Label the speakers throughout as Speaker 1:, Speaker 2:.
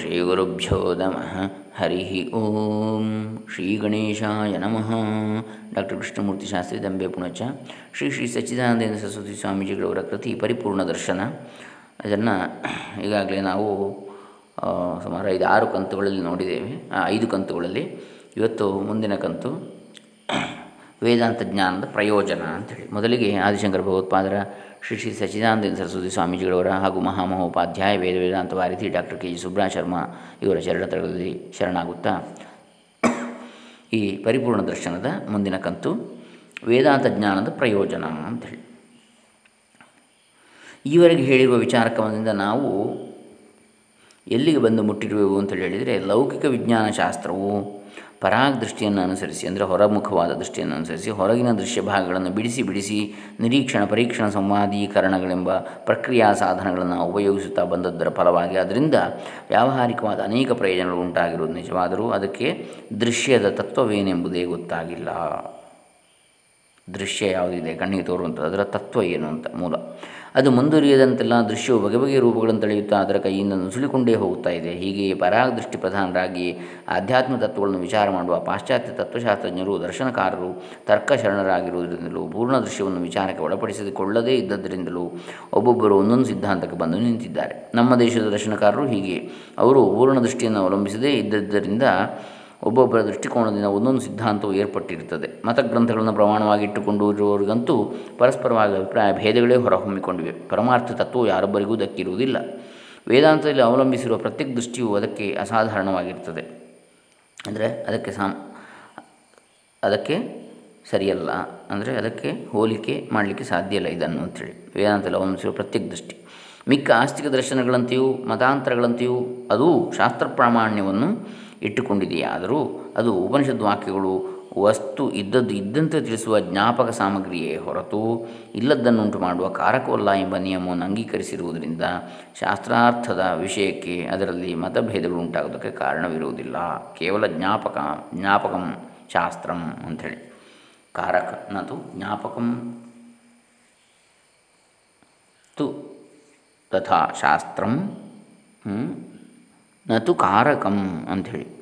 Speaker 1: ಶ್ರೀ ಗುರುಭ್ಯೋ ನಮಃ. ಹರಿ ಓಂ. ಶ್ರೀ ಗಣೇಶಾಯ ನಮಃ. ಡಾಕ್ಟರ್ ಕೃಷ್ಣಮೂರ್ತಿ ಶಾಸ್ತ್ರಿ ದಂಬೆ ಪುಣಚ. ಶ್ರೀ ಶ್ರೀ ಸಚ್ಚಿದಾನಂದೇಂದ್ರ ಸರಸ್ವತಿ ಸ್ವಾಮೀಜಿಗಳವರ ಕೃತಿ ಪರಿಪೂರ್ಣ ದರ್ಶನ. ಅದನ್ನು ಈಗಾಗಲೇ ನಾವು ಸುಮಾರು ಐದು ಆರು ಕಂತುಗಳಲ್ಲಿ ನೋಡಿದ್ದೇವೆ. ಐದು ಕಂತುಗಳಲ್ಲಿ. ಇವತ್ತು ಮುಂದಿನ ಕಂತು ವೇದಾಂತ ಜ್ಞಾನದ ಪ್ರಯೋಜನ ಅಂಥೇಳಿ ಮೊದಲಿಗೆ ಆದಿಶಂಕರ ಭಗವತ್ಪಾದರ ಶ್ರೀ ಶ್ರೀ ಸಚ್ಚಿದಾನಂದ ಸರಸ್ವತಿ ಸ್ವಾಮೀಜಿಗಳವರ ಹಾಗೂ ಮಹಾಮಹೋಪಾಧ್ಯಾಯ ವೇದ ವೇದಾಂತ ವಾರಿಧಿ ಡಾಕ್ಟರ್ ಕೆ ಜಿ ಸುಬ್ರಹ ಶರ್ಮಾ ಇವರ ಚರಣತಳದಲ್ಲಿ ಶರಣಾಗುತ್ತಾ ಈ ಪರಿಪೂರ್ಣ ದರ್ಶನದ ಮುಂದಿನ ಕಂತು ವೇದಾಂತ ಜ್ಞಾನದ ಪ್ರಯೋಜನ ಅಂಥೇಳಿ ಈವರೆಗೆ ಹೇಳಿರುವ ವಿಚಾರಕ್ರಮದಿಂದ ನಾವು ಎಲ್ಲಿಗೆ ಬಂದು ಮುಟ್ಟಿರುವೆವು ಅಂತೇಳಿ ಹೇಳಿದರೆ ಲೌಕಿಕ ವಿಜ್ಞಾನ ಶಾಸ್ತ್ರವು ಪರಾಗ್ ದೃಷ್ಟಿಯನ್ನು ಅನುಸರಿಸಿ, ಅಂದರೆ ಹೊರಮುಖವಾದ ದೃಷ್ಟಿಯನ್ನು ಅನುಸರಿಸಿ, ಹೊರಗಿನ ದೃಶ್ಯ ಭಾಗಗಳನ್ನು ಬಿಡಿಸಿ ಬಿಡಿಸಿ ನಿರೀಕ್ಷಣ, ಪರೀಕ್ಷಣ ಸಂವಾದೀಕರಣಗಳೆಂಬ ಪ್ರಕ್ರಿಯಾ ಸಾಧನಗಳನ್ನು ಉಪಯೋಗಿಸುತ್ತಾ ಬಂದದ್ದರ ಫಲವಾಗಿ ಅದರಿಂದ ವ್ಯಾವಹಾರಿಕವಾದ ಅನೇಕ ಪ್ರಯೋಜನಗಳು ಉಂಟಾಗಿರುವುದು ನಿಜವಾದರೂ ಅದಕ್ಕೆ ದೃಶ್ಯದ ತತ್ವವೇನೆಂಬುದೇ ಗೊತ್ತಾಗಿಲ್ಲ. ದೃಶ್ಯ ಯಾವುದಿದೆ, ಕಣ್ಣಿಗೆ ತೋರುವಂಥದ್ದು, ಅದರ ತತ್ವ ಏನು ಅಂತ, ಮೂಲ. ಅದು ಮುಂದುವರಿಯದಂತೆಲ್ಲ ದೃಶ್ಯವು ಬಗೆ ಬಗೆಯ ರೂಪಗಳನ್ನು ತಳೆಯುತ್ತಾ ಅದರ ಕೈಯಿಂದ ನುಸುಳಿಕೊಂಡೇ ಹೋಗುತ್ತಾ ಇದೆ. ಹೀಗೆ ಪರಾಗ ದೃಷ್ಟಿ ಪ್ರಧಾನರಾಗಿ ಆಧ್ಯಾತ್ಮ ತತ್ವಗಳನ್ನು ವಿಚಾರ ಮಾಡುವ ಪಾಶ್ಚಾತ್ಯ ತತ್ವಶಾಸ್ತ್ರಜ್ಞರು, ದರ್ಶನಕಾರರು, ತರ್ಕಶರಣರಾಗಿರುವುದರಿಂದಲೂ ಪೂರ್ಣ ದೃಶ್ಯವನ್ನು ವಿಚಾರಕ್ಕೆ ಒಳಪಡಿಸಿಕೊಳ್ಳದೇ ಇದ್ದದರಿಂದಲೂ ಒಬ್ಬೊಬ್ಬರು ಒಂದೊಂದು ಸಿದ್ಧಾಂತಕ್ಕೆ ಬಂದು ನಿಂತಿದ್ದಾರೆ. ನಮ್ಮ ದೇಶದ ದರ್ಶನಕಾರರು ಹೀಗೆ. ಅವರು ಪೂರ್ಣ ದೃಷ್ಟಿಯನ್ನು ಅವಲಂಬಿಸದೇ ಇದ್ದದ್ದರಿಂದ ಒಬ್ಬೊಬ್ಬರ ದೃಷ್ಟಿಕೋನದಿಂದ ಒಂದೊಂದು ಸಿದ್ಧಾಂತವು ಏರ್ಪಟ್ಟಿರುತ್ತದೆ. ಮತಗ್ರಂಥಗಳನ್ನು ಪ್ರಮಾಣವಾಗಿ ಇಟ್ಟುಕೊಂಡು ಇರುವವರಿಗಂತೂ ಪರಸ್ಪರವಾಗಿ ಅಭಿಪ್ರಾಯ ಭೇದಗಳೇ ಹೊರಹೊಮ್ಮಿಕೊಂಡಿವೆ. ಪರಮಾರ್ಥ ತತ್ವವು ಯಾರೊಬ್ಬರಿಗೂ ದಕ್ಕಿರುವುದಿಲ್ಲ. ವೇದಾಂತದಲ್ಲಿ ಅವಲಂಬಿಸಿರುವ ಪ್ರತ್ಯೇಕ ದೃಷ್ಟಿಯು ಅದಕ್ಕೆ ಅಸಾಧಾರಣವಾಗಿರ್ತದೆ ಅಂದರೆ ಅದಕ್ಕೆ ಸಾಮ್, ಅದಕ್ಕೆ ಸರಿಯಲ್ಲ. ಅಂದರೆ ಅದಕ್ಕೆ ಹೋಲಿಕೆ ಮಾಡಲಿಕ್ಕೆ ಸಾಧ್ಯ ಇಲ್ಲ ಇದನ್ನು ಅಂಥೇಳಿ ವೇದಾಂತದಲ್ಲಿ ಅವಲಂಬಿಸಿರುವ ಪ್ರತ್ಯೇಕ ದೃಷ್ಟಿ. ಮಿಕ್ಕ ಆಸ್ತಿಕ ದರ್ಶನಗಳಂತೆಯೂ ಮತಾಂತರಗಳಂತೆಯೂ ಅದು ಶಾಸ್ತ್ರ ಪ್ರಾಮಾಣ್ಯವನ್ನು ಇಟ್ಟುಕೊಂಡಿದೆಯಾದರೂ ಅದು ಉಪನಿಷದ್ ವಾಕ್ಯಗಳು ವಸ್ತು ಇದ್ದದ್ದು ಇದ್ದಂತೆ ತಿಳಿಸುವ ಜ್ಞಾಪಕ ಸಾಮಗ್ರಿಯೇ ಹೊರತು ಇಲ್ಲದನ್ನುಂಟು ಮಾಡುವ ಕಾರಕವಲ್ಲ ಎಂಬ ನಿಯಮವನ್ನು ಅಂಗೀಕರಿಸಿರುವುದರಿಂದ ಶಾಸ್ತ್ರಾರ್ಥದ ವಿಷಯಕ್ಕೆ ಅದರಲ್ಲಿ ಮತಭೇದಗಳು ಉಂಟಾಗೋದಕ್ಕೆ ಕಾರಣವಿರುವುದಿಲ್ಲ. ಕೇವಲ ಜ್ಞಾಪಕ, ಜ್ಞಾಪಕಂ, ಶಾಸ್ತ್ರಂ ಅಂಥೇಳಿ. ಕಾರಕ ನತು ಜ್ಞಾಪಕಂ ತು ತಥಾ ಶಾಸ್ತ್ರಂ ನತು ಕಾರಕಂ ಅಂಥೇಳಿ.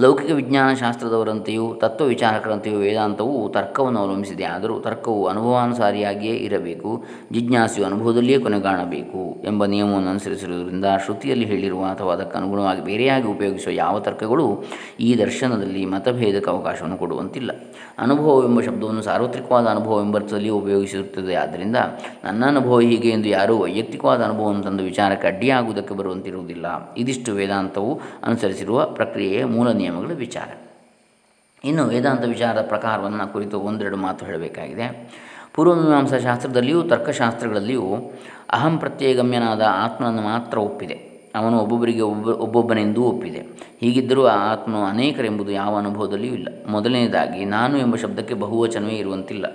Speaker 1: ಲೌಕಿಕ ವಿಜ್ಞಾನ ಶಾಸ್ತ್ರದವರಂತೆಯೂ ತತ್ವ ವಿಚಾರಕರಂತೆಯೂ ವೇದಾಂತವು ತರ್ಕವನ್ನು ಅವಲಂಬಿಸಿದೆ. ಆದರೂ ತರ್ಕವು ಅನುಭವಾನುಸಾರಿಯಾಗಿಯೇ ಇರಬೇಕು. ಜಿಜ್ಞಾಸೆಯು ಅನುಭವದಲ್ಲಿಯೇ ಕೊನೆಗಾಣಬೇಕು ಎಂಬ ನಿಯಮವನ್ನು ಅನುಸರಿಸಿರುವುದರಿಂದ ಶ್ರುತಿಯಲ್ಲಿ ಹೇಳಿರುವ ಅಥವಾ ಅದಕ್ಕೆ ಅನುಗುಣವಾಗಿ ಬೇರೆಯಾಗಿ ಉಪಯೋಗಿಸುವ ಯಾವ ತರ್ಕಗಳು ಈ ದರ್ಶನದಲ್ಲಿ ಮತಭೇದಕ್ಕೆ ಅವಕಾಶವನ್ನು ಕೊಡುವಂತಿಲ್ಲ. ಅನುಭವವೆಂಬ ಶಬ್ದವನ್ನು ಸಾರ್ವತ್ರಿಕವಾದ ಅನುಭವವೆಂಬರ್ಥದಲ್ಲಿ ಉಪಯೋಗಿಸಿರುತ್ತದೆ. ಆದ್ದರಿಂದ ನನ್ನ ಅನುಭವ ಹೀಗೆ ಎಂದು ಯಾರೂ ವೈಯಕ್ತಿಕವಾದ ಅನುಭವವನ್ನು ತಂದು ವಿಚಾರಕ್ಕೆ ಅಡ್ಡಿಯಾಗುವುದಕ್ಕೆ ಬರುವಂತಿರುವುದಿಲ್ಲ. ಇದಿಷ್ಟು ವೇದಾಂತವು ಅನುಸರಿಸಿರುವ ಪ್ರಕ್ರಿಯೆಯ ಮೂಲ ನಿಯಮಗಳ ವಿಚಾರ. ಇನ್ನು ವೇದಾಂತ ವಿಚಾರದ ಪ್ರಕಾರವನ್ನು ಕುರಿತು ಒಂದೆರಡು ಮಾತು ಹೇಳಬೇಕಾಗಿದೆ. ಪೂರ್ವಮೀಮಾಂಸಾ ಶಾಸ್ತ್ರದಲ್ಲಿಯೂ ತರ್ಕಶಾಸ್ತ್ರಗಳಲ್ಲಿಯೂ ಅಹಂ ಪ್ರತ್ಯಗಮ್ಯನಾದ ಆತ್ಮನನ್ನು ಮಾತ್ರ ಒಪ್ಪಿದೆ. ಅವನು ಒಬ್ಬೊಬ್ಬರಿಗೆ ಒಬ್ಬ, ಒಬ್ಬೊಬ್ಬನೆಂದೂ ಒಪ್ಪಿದೆ. ಹೀಗಿದ್ದರೂ ಆ ಆತ್ಮನು ಅನೇಕರೆಂಬುದು ಯಾವ ಅನುಭವದಲ್ಲಿಯೂ ಇಲ್ಲ. ಮೊದಲನೇದಾಗಿ ನಾನು ಎಂಬ ಶಬ್ದಕ್ಕೆ ಬಹುವಚನವೇ ಇರುವಂತಿಲ್ಲ.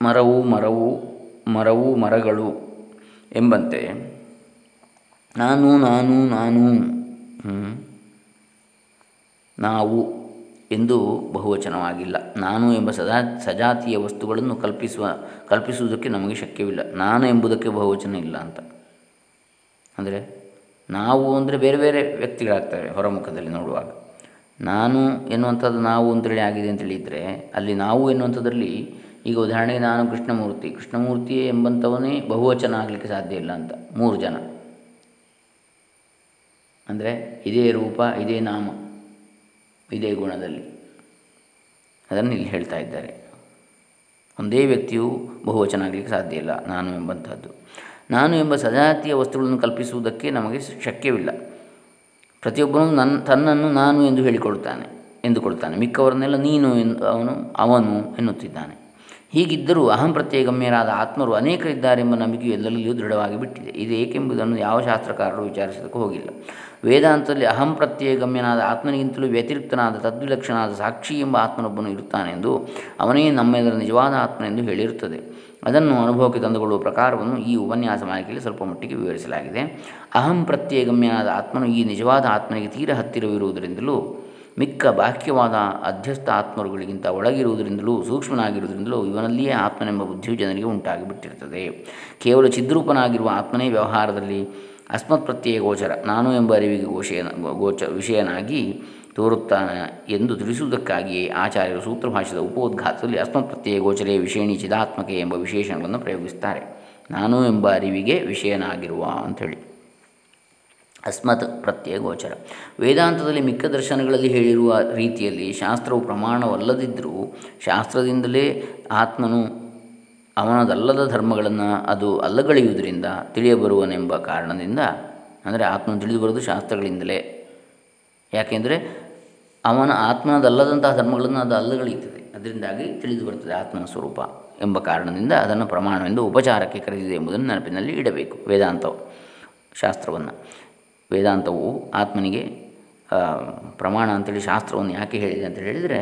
Speaker 1: ಮರವು ಮರವು ಮರವು ಮರಗಳು ಎಂಬಂತೆ, ನಾನು ನಾನು ನಾನು ನಾವು ಎಂದು ಬಹುವಚನವಾಗಿಲ್ಲ. ನಾನು ಎಂಬ ಸದಾ ಸಜಾತಿಯ ವಸ್ತುಗಳನ್ನು ಕಲ್ಪಿಸುವ, ಕಲ್ಪಿಸುವುದಕ್ಕೆ ನಮಗೆ ಶಕ್ಯವಿಲ್ಲ. ನಾನು ಎಂಬುದಕ್ಕೆ ಬಹುವಚನ ಇಲ್ಲ ಅಂತ. ಅಂದರೆ ನಾವು ಅಂದರೆ ಬೇರೆ ಬೇರೆ ವ್ಯಕ್ತಿಗಳಾಗ್ತವೆ ಹೊರಮುಖದಲ್ಲಿ ನೋಡುವಾಗ. ನಾನು ಎನ್ನುವಂಥದ್ದು ನಾವು ಅಂತೇಳಿ ಆಗಿದೆ ಅಂತೇಳಿ ಇದ್ದರೆ ಅಲ್ಲಿ ನಾವು ಎನ್ನುವಂಥದ್ರಲ್ಲಿ ಈಗ ಉದಾಹರಣೆಗೆ ನಾನು ಕೃಷ್ಣಮೂರ್ತಿ. ಕೃಷ್ಣಮೂರ್ತಿಯೇ ಎಂಬಂಥವನೇ ಬಹುವಚನ ಆಗಲಿಕ್ಕೆ ಸಾಧ್ಯ ಇಲ್ಲ ಅಂತ. ಮೂರು ಜನ. ಅಂದರೆ ಇದೇ ರೂಪ, ಇದೇ ನಾಮ, ಇದೇ ಗುಣದಲ್ಲಿ. ಅದನ್ನು ಇಲ್ಲಿ ಹೇಳ್ತಾ ಇದ್ದಾರೆ. ಒಂದೇ ವ್ಯಕ್ತಿಯು ಬಹುವಚನ ಆಗಲಿಕ್ಕೆ ಸಾಧ್ಯ ಇಲ್ಲ, ನಾನು ಎಂಬಂಥದ್ದು. ನಾನು ಎಂಬ ಸಜಾತಿಯ ವಸ್ತುಗಳನ್ನು ಕಲ್ಪಿಸುವುದಕ್ಕೆ ನಮಗೆ ಶಕ್ಯವಿಲ್ಲ. ಪ್ರತಿಯೊಬ್ಬನು ನನ್ನ ತನ್ನನ್ನು ನಾನು ಎಂದು ಹೇಳಿಕೊಳ್ತಾನೆ ಎಂದುಕೊಳ್ತಾನೆ ಮಿಕ್ಕವರನ್ನೆಲ್ಲ ನೀನು ಎಂದು ಅವನು ಅವನು ಎನ್ನುತ್ತಿದ್ದಾನೆ. ಹೀಗಿದ್ದರೂ ಅಹಂ ಪ್ರತ್ಯೇಗಮ್ಯರಾದ ಆತ್ಮರು ಅನೇಕರಿದ್ದಾರೆಂಬ ನಂಬಿಕೆಯು ಎಲ್ಲರಲ್ಲಿಯೂ ದೃಢವಾಗಿ ಬಿಟ್ಟಿದೆ. ಇದು ಏಕೆಂಬುದನ್ನು ಯಾವ ಶಾಸ್ತ್ರಕಾರರು ವಿಚಾರಿಸೋದಕ್ಕೂ ಹೋಗಿಲ್ಲ. ವೇದಾಂತದಲ್ಲಿ ಅಹಂ ಪ್ರತ್ಯೇಗಮ್ಯನಾದ ಆತ್ಮನಿಗಿಂತಲೂ ವ್ಯತಿರಿಕ್ತನಾದ ತದ್ವಿಲಕ್ಷಣಾದ ಸಾಕ್ಷಿ ಎಂಬ ಆತ್ಮನೊಬ್ಬನು ಇರುತ್ತಾನೆಂದು ಅವನೇ ನಮ್ಮೆಲ್ಲರ ನಿಜವಾದ ಆತ್ಮನೆಂದು ಹೇಳಿರುತ್ತದೆ. ಅದನ್ನು ಅನುಭವಕ್ಕೆ ತಂದುಕೊಳ್ಳುವ ಪ್ರಕಾರವನ್ನು ಈ ಉಪನ್ಯಾಸ ಮಾಲಿಕೆಯಲ್ಲಿ ಸ್ವಲ್ಪ ಮಟ್ಟಿಗೆ ವಿವರಿಸಲಾಗಿದೆ. ಅಹಂ ಪ್ರತ್ಯೇಗಮ್ಯನಾದ ಆತ್ಮನು ಈ ನಿಜವಾದ ಆತ್ಮನಿಗೆ ತೀರ ಹತ್ತಿರವಿರುವುದರಿಂದಲೂ ಮಿಕ್ಕ ಬಾಹ್ಯವಾದ ಅಧ್ಯಸ್ಥ ಆತ್ಮರುಗಳಿಗಿಂತ ಒಳಗಿರುವುದರಿಂದಲೂ ಸೂಕ್ಷ್ಮನಾಗಿರುವುದರಿಂದಲೂ ಇವನಲ್ಲಿಯೇ ಆತ್ಮನೆಂಬ ಬುದ್ಧಿಯು ಜನರಿಗೆ ಉಂಟಾಗಿಬಿಟ್ಟಿರ್ತದೆ ಕೇವಲ ಚಿದ್ರೂಪನಾಗಿರುವ ಆತ್ಮನೇ ವ್ಯವಹಾರದಲ್ಲಿ ಅಸ್ಮತ್ ಪ್ರತ್ಯಯ ಗೋಚರ. ನಾನು ಎಂಬ ಅರಿವಿಗೆ ಗೋಷಯ, ಗೋಚ, ವಿಷಯನಾಗಿ ತೋರುತ್ತಾನೆ ಎಂದು ತಿಳಿಸುವುದಕ್ಕಾಗಿಯೇ ಆಚಾರ್ಯರು ಸೂತ್ರಭಾಷೆದ ಉಪೋದ್ಘಾತದಲ್ಲಿ ಅಸ್ಮತ್ ಪ್ರತ್ಯಯ ಗೋಚರೇ ವಿಷಯಣಿ ಚಿದಾತ್ಮಕೆ ಎಂಬ ವಿಶೇಷಣಗಳನ್ನು ಪ್ರಯೋಗಿಸ್ತಾರೆ ನಾನು ಎಂಬ ಅರಿವಿಗೆ ವಿಷಯನಾಗಿರುವ ಅಂಥೇಳಿ. ಅಸ್ಮತ್ ಪ್ರತ್ಯಯ ಗೋಚರ. ವೇದಾಂತದಲ್ಲಿ ಮಿಕ್ಕ ದರ್ಶನಗಳಲ್ಲಿ ಹೇಳಿರುವ ರೀತಿಯಲ್ಲಿ ಶಾಸ್ತ್ರವು ಪ್ರಮಾಣವಲ್ಲದಿದ್ದರೂ ಶಾಸ್ತ್ರದಿಂದಲೇ ಆತ್ಮನು ಅವನದಲ್ಲದ ಧರ್ಮಗಳನ್ನು ಅದು ಅಲ್ಲಗಳೆಯುವುದರಿಂದ ತಿಳಿಯಬರುವನೆಂಬ ಕಾರಣದಿಂದ, ಅಂದರೆ ಆತ್ಮನು ತಿಳಿದು ಬರೋದು ಶಾಸ್ತ್ರಗಳಿಂದಲೇ. ಯಾಕೆಂದರೆ ಅವನ ಆತ್ಮನದಲ್ಲದಂತಹ ಧರ್ಮಗಳನ್ನು ಅದು ಅಲ್ಲಗಳೆಯುತ್ತದೆ. ಅದರಿಂದಾಗಿ ತಿಳಿದು ಬರ್ತದೆ ಆತ್ಮನ ಸ್ವರೂಪ ಎಂಬ ಕಾರಣದಿಂದ ಅದನ್ನು ಪ್ರಮಾಣವೆಂದು ಉಪಚಾರಕ್ಕೆ ಕರೆದಿದೆ ಎಂಬುದನ್ನು ನೆನಪಿನಲ್ಲಿ ಇಡಬೇಕು. ವೇದಾಂತವು ಶಾಸ್ತ್ರವನ್ನು. ವೇದಾಂತವು ಆತ್ಮನಿಗೆ ಪ್ರಮಾಣ ಅಂತೇಳಿ ಶಾಸ್ತ್ರವನ್ನು ಯಾಕೆ ಹೇಳಿದೆ ಅಂತ ಹೇಳಿದರೆ,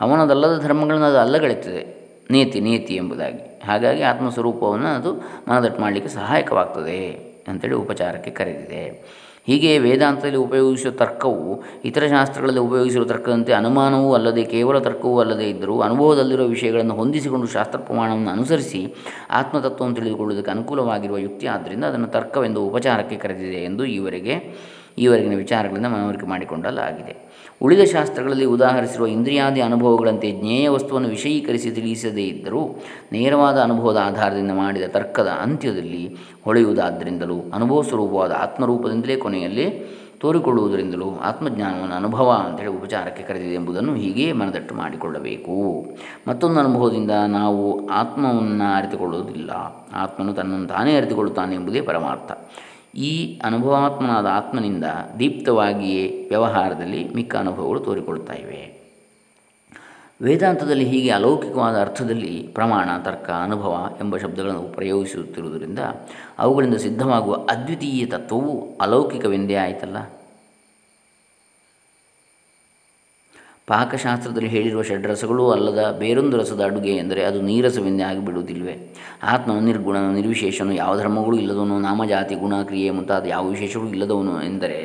Speaker 1: ಅವನದಲ್ಲದ ಧರ್ಮಗಳನ್ನು ಅದು ಅಲ್ಲಗಳೆಯುತ್ತದೆ ನೀತಿ ನೀತಿ ಎಂಬುದಾಗಿ. ಹಾಗಾಗಿ ಆತ್ಮಸ್ವರೂಪವನ್ನು ಅದು ಮನದಟ್ಟು ಮಾಡಲಿಕ್ಕೆ ಸಹಾಯಕವಾಗ್ತದೆ ಅಂಥೇಳಿ ಉಪಚಾರಕ್ಕೆ ಕರೆದಿದೆ. ಹೀಗೆ ವೇದಾಂತದಲ್ಲಿ ಉಪಯೋಗಿಸುವ ತರ್ಕವು ಇತರ ಶಾಸ್ತ್ರಗಳಲ್ಲಿ ಉಪಯೋಗಿಸಿರುವ ತರ್ಕದಂತೆ ಅನುಮಾನವೂ ಅಲ್ಲದೆ ಕೇವಲ ತರ್ಕವೂ ಅಲ್ಲದೆ ಇದ್ದರೂ ಅನುಭವದಲ್ಲಿರುವ ವಿಷಯಗಳನ್ನು ಹೊಂದಿಸಿಕೊಂಡು ಶಾಸ್ತ್ರ ಪ್ರಮಾಣವನ್ನು ಅನುಸರಿಸಿ ಆತ್ಮತತ್ವವನ್ನು ತಿಳಿದುಕೊಳ್ಳುವುದಕ್ಕೆ ಅನುಕೂಲವಾಗಿರುವ ಯುಕ್ತಿ ಆದ್ದರಿಂದ ಅದನ್ನು ತರ್ಕವೆಂದು ಉಪಚಾರಕ್ಕೆ ಕರೆದಿದೆ ಎಂದು ಈವರೆಗೆ ಈವರೆಗಿನ ವಿಚಾರಗಳಿಂದ ಮನವರಿಕೆ ಮಾಡಿಕೊಂಡಲಾಗಿದೆ. ಉಳಿದ ಶಾಸ್ತ್ರಗಳಲ್ಲಿ ಉದಾಹರಿಸಿರುವ ಇಂದ್ರಿಯಾದಿ ಅನುಭವಗಳಂತೆ ಜ್ಞೇಯ ವಸ್ತುವನ್ನು ವಿಷಯೀಕರಿಸಿ ತಿಳಿಸದೇ ಇದ್ದರೂ ನೇರವಾದ ಅನುಭವದ ಆಧಾರದಿಂದ ಮಾಡಿದ ತರ್ಕದ ಅಂತ್ಯದಲ್ಲಿ ಹೊಳೆಯುವುದಾದ್ದರಿಂದಲೂ, ಅನುಭವ ಸ್ವರೂಪವಾದ ಆತ್ಮರೂಪದಿಂದಲೇ ಕೊನೆಯಲ್ಲಿ ತೋರಿಕೊಳ್ಳುವುದರಿಂದಲೂ ಆತ್ಮಜ್ಞಾನವನ್ನು ಅನುಭವ ಅಂತೇಳಿ ಉಪಚಾರಕ್ಕೆ ಕರೆದಿದೆ ಎಂಬುದನ್ನು ಹೀಗೆ ಮನದಟ್ಟು ಮಾಡಿಕೊಳ್ಳಬೇಕು. ಮತ್ತೊಂದು ಅನುಭವದಿಂದ ನಾವು ಆತ್ಮವನ್ನು ಅರಿತುಕೊಳ್ಳುವುದಿಲ್ಲ. ಆತ್ಮನು ತನ್ನನ್ನು ತಾನೇ ಅರಿತುಕೊಳ್ಳುತ್ತಾನೆ ಎಂಬುದೇ ಪರಮಾರ್ಥ. ಈ ಅನುಭವಾತ್ಮನಾದ ಆತ್ಮನಿಂದ ದೀಪ್ತವಾಗಿಯೇ ವ್ಯವಹಾರದಲ್ಲಿ ಮಿಕ್ಕ ಅನುಭವಗಳು ತೋರಿಕೊಳ್ತಾ ಇವೆ. ವೇದಾಂತದಲ್ಲಿ ಹೀಗೆ ಅಲೌಕಿಕವಾದ ಅರ್ಥದಲ್ಲಿ ಪ್ರಮಾಣ, ತರ್ಕ, ಅನುಭವ ಎಂಬ ಶಬ್ದಗಳನ್ನು ಪ್ರಯೋಗಿಸುತ್ತಿರುವುದರಿಂದ ಅವುಗಳಿಂದ ಸಿದ್ಧವಾಗುವ ಅದ್ವಿತೀಯ ತತ್ವವು ಅಲೌಕಿಕವೆಂದೇ ಆಯಿತಲ್ಲ? ಪಾಕಶಾಸ್ತ್ರದಲ್ಲಿ ಹೇಳಿರುವ ಷಡ್ರಸಗಳೂ ಅಲ್ಲದ ಬೇರೊಂದು ರಸದ ಅಡುಗೆ ಎಂದರೆ ಅದು ನೀರಸವೆಂದೇ ಆಗಿಬಿಡುವುದಿಲ್ವೇ ಆತ್ಮನು ನಿರ್ಗುಣ ನಿರ್ವಿಶೇಷನು ಯಾವ ಧರ್ಮಗಳು ಇಲ್ಲದವನು ನಾಮಜಾತಿ ಗುಣ ಕ್ರಿಯೆ ಮುಂತಾದ ಯಾವ ವಿಶೇಷಗಳು ಇಲ್ಲದವನು ಎಂದರೆ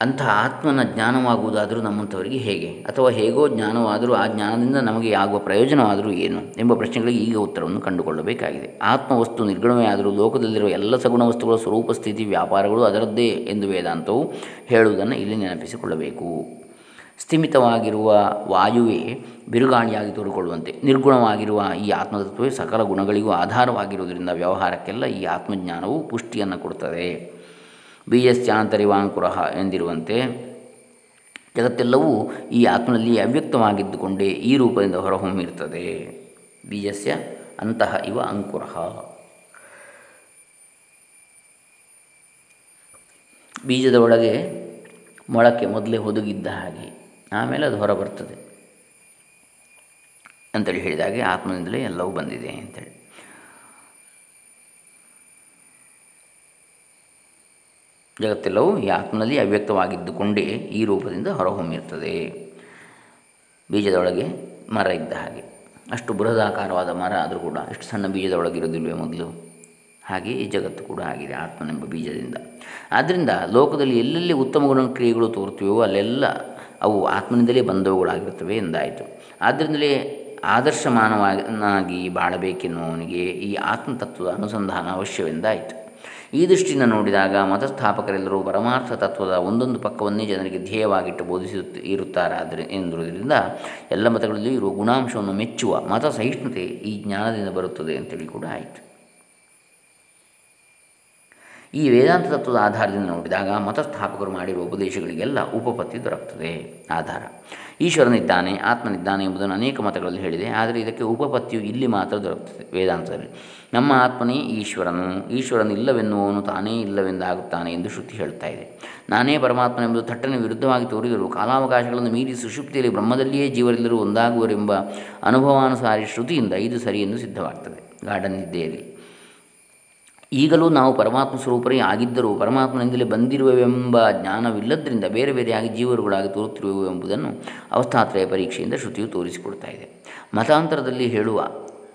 Speaker 1: ಅಂಥ ಆತ್ಮನ ಜ್ಞಾನವಾಗುವುದಾದರೂ ನಮ್ಮಂಥವರಿಗೆ ಹೇಗೆ? ಅಥವಾ ಹೇಗೋ ಜ್ಞಾನವಾದರೂ ಆ ಜ್ಞಾನದಿಂದ ನಮಗೆ ಆಗುವ ಪ್ರಯೋಜನವಾದರೂ ಏನು? ಎಂಬ ಪ್ರಶ್ನೆಗಳಿಗೆ ಈಗ ಉತ್ತರವನ್ನು ಕಂಡುಕೊಳ್ಳಬೇಕಾಗಿದೆ. ಆತ್ಮವಸ್ತು ನಿರ್ಗುಣವೇ ಆದರೂ ಲೋಕದಲ್ಲಿರುವ ಎಲ್ಲ ಸಗುಣ ವಸ್ತುಗಳ ಸ್ವರೂಪ, ಸ್ಥಿತಿ, ವ್ಯಾಪಾರಗಳು ಅದರದ್ದೇ ಎಂದು ವೇದಾಂತವು ಹೇಳುವುದನ್ನು ಇಲ್ಲಿ ನೆನಪಿಸಿಕೊಳ್ಳಬೇಕು. ಸ್ಥಿಮಿತವಾಗಿರುವ ವಾಯುವೇ ಬಿರುಗಾಣಿಯಾಗಿ ತೋರಿಕೊಳ್ಳುವಂತೆ ನಿರ್ಗುಣವಾಗಿರುವ ಈ ಆತ್ಮತತ್ವವೇ ಸಕಲ ಗುಣಗಳಿಗೂ ಆಧಾರವಾಗಿರುವುದರಿಂದ ವ್ಯವಹಾರಕ್ಕೆಲ್ಲ ಈ ಆತ್ಮಜ್ಞಾನವು ಪುಷ್ಟಿಯನ್ನು ಕೊಡುತ್ತದೆ. ಬೀಜಸ್ಯಾಂತರಿವಾಂಕುರ ಎಂದಿರುವಂತೆ, ಜಗತ್ತೆಲ್ಲವೂ ಈ ಆತ್ಮನಲ್ಲಿ ಅವ್ಯಕ್ತವಾಗಿದ್ದುಕೊಂಡೇ ಈ ರೂಪದಿಂದ ಹೊರಹೊಮ್ಮಿರುತ್ತದೆ. ಬೀಜಸ್ಯ ಅಂತಹ ಇವ ಅಂಕುರ. ಬೀಜದ ಒಳಗೆ ಮೊಳಕೆ ಮೊದಲೇ ಹುದುಗಿದ್ದ ಹಾಗೆ. ಆಮೇಲೆ ಅದು ಹೊರ ಬರ್ತದೆ. ಅಂತೇಳಿ ಹೇಳಿದಾಗೆ ಆತ್ಮದಿಂದಲೇ ಎಲ್ಲವೂ ಬಂದಿದೆ ಅಂತೇಳಿ. ಜಗತ್ತೆಲ್ಲವೂ ಈ ಆತ್ಮನಲ್ಲಿ ಅವ್ಯಕ್ತವಾಗಿದ್ದುಕೊಂಡೇ ಈ ರೂಪದಿಂದ ಹೊರಹೊಮ್ಮಿರ್ತದೆ. ಬೀಜದೊಳಗೆ ಮರ ಇದ್ದ ಹಾಗೆ. ಅಷ್ಟು ಬೃಹದಾಕಾರವಾದ ಮರ ಆದರೂ ಕೂಡ ಇಷ್ಟು ಸಣ್ಣ ಬೀಜದೊಳಗಿರೋದಿಲ್ವೇ ಮೊದಲು? ಹಾಗೆ ಈ ಜಗತ್ತು ಕೂಡ ಆಗಿದೆ ಆತ್ಮನೆಂಬ ಬೀಜದಿಂದ. ಆದ್ದರಿಂದ ಲೋಕದಲ್ಲಿ ಎಲ್ಲೆಲ್ಲಿ ಉತ್ತಮ ಗುಣ ಕ್ರಿಯೆಗಳು ತೋರುತ್ತಿವೋ ಅಲ್ಲೆಲ್ಲ ಅವು ಆತ್ಮನಿಂದಲೇ ಬಂದವುಗಳಾಗಿರ್ತವೆ ಎಂದಾಯಿತು. ಆದ್ದರಿಂದಲೇ ಆದರ್ಶ ಮಾನವನಾಗಿ ಬಾಳಬೇಕೆನ್ನುವವನಿಗೆ ಈ ಆತ್ಮತತ್ವದ ಅನುಸಂಧಾನ ಅವಶ್ಯವೆಂದಾಯಿತು. ಈ ದೃಷ್ಟಿಯಿಂದ ನೋಡಿದಾಗ ಮತಸ್ಥಾಪಕರೆಲ್ಲರೂ ಪರಮಾರ್ಥ ತತ್ವದ ಒಂದೊಂದು ಪಕ್ಕವನ್ನೇ ಜನರಿಗೆ ಧ್ಯೇಯವಾಗಿಟ್ಟು ಬೋಧಿಸುತ್ತ ಇರುತ್ತಾರಾದರೆ ಎಂದಿರುವುದರಿಂದ ಎಲ್ಲ ಮತಗಳಲ್ಲಿಯೂ ಇರುವ ಗುಣಾಂಶವನ್ನು ಮೆಚ್ಚುವ ಮತ ಸಹಿಷ್ಣುತೆ ಈ ಜ್ಞಾನದಿಂದ ಬರುತ್ತದೆ ಅಂತೇಳಿ ಕೂಡ ಆಯಿತು. ಈ ವೇದಾಂತ ತತ್ವದ ಆಧಾರದಿಂದ ನೋಡಿದಾಗ ಮತಸ್ಥಾಪಕರು ಮಾಡಿರುವ ಉಪದೇಶಗಳಿಗೆಲ್ಲ ಉಪಪತ್ತಿ ದೊರಕುತ್ತದೆ ಆಧಾರ. ಈಶ್ವರನಿದ್ದಾನೆ ಆತ್ಮನಿದ್ದಾನೆ ಎಂಬುದನ್ನು ಅನೇಕ ಮತಗಳಲ್ಲಿ ಹೇಳಿದೆ, ಆದರೆ ಇದಕ್ಕೆ ಉಪಪತ್ತಿಯು ಇಲ್ಲಿ ಮಾತ್ರ ದೊರಕುತ್ತದೆ ವೇದಾಂತದಲ್ಲಿ. ನಮ್ಮ ಆತ್ಮನೇ ಈಶ್ವರನು ಈಶ್ವರನಿಲ್ಲವೆನ್ನುವನು ತಾನೇ ಇಲ್ಲವೆಂದಾಗುತ್ತಾನೆ ಎಂದು ಶ್ರುತಿ ಹೇಳ್ತಾ ಇದೆ. ನಾನೇ ಪರಮಾತ್ಮನೆಂಬುದು ಥಟ್ಟನೆ ವಿರುದ್ಧವಾಗಿ ತೋರಿದರು ಕಾಲಾವಕಾಶಗಳನ್ನು ಮೀರಿ ಸುಷುಪ್ತಿಯಲ್ಲಿ ಬ್ರಹ್ಮದಲ್ಲಿಯೇ ಜೀವರೆಲ್ಲರೂ ಒಂದಾಗುವರೆಂಬ ಅನುಭವಾನುಸಾರಿ ಶ್ರುತಿಯಿಂದ ಇದು ಸರಿ ಎಂದು ಸಿದ್ಧವಾಗ್ತದೆ. ಗಾರ್ಡನ್ ನಿದ್ದೆಯಲ್ಲಿ. ಈಗಲೂ ನಾವು ಪರಮಾತ್ಮ ಸ್ವರೂಪರೇ ಆಗಿದ್ದರೂ ಪರಮಾತ್ಮನಿಂದಲೇ ಬಂದಿರುವವೆಂಬ ಜ್ಞಾನವಿಲ್ಲದರಿಂದ ಬೇರೆ ಬೇರೆಯಾಗಿ ಜೀವರುಗಳಾಗಿ ತೋರುತ್ತಿರುವೆವು ಎಂಬುದನ್ನು ಅವಸ್ಥಾತ್ರಯ ಪರೀಕ್ಷೆಯಿಂದ ಶ್ರುತಿಯು ತೋರಿಸಿಕೊಡ್ತಾ ಇದೆ. ಮತಾಂತರದಲ್ಲಿ ಹೇಳುವ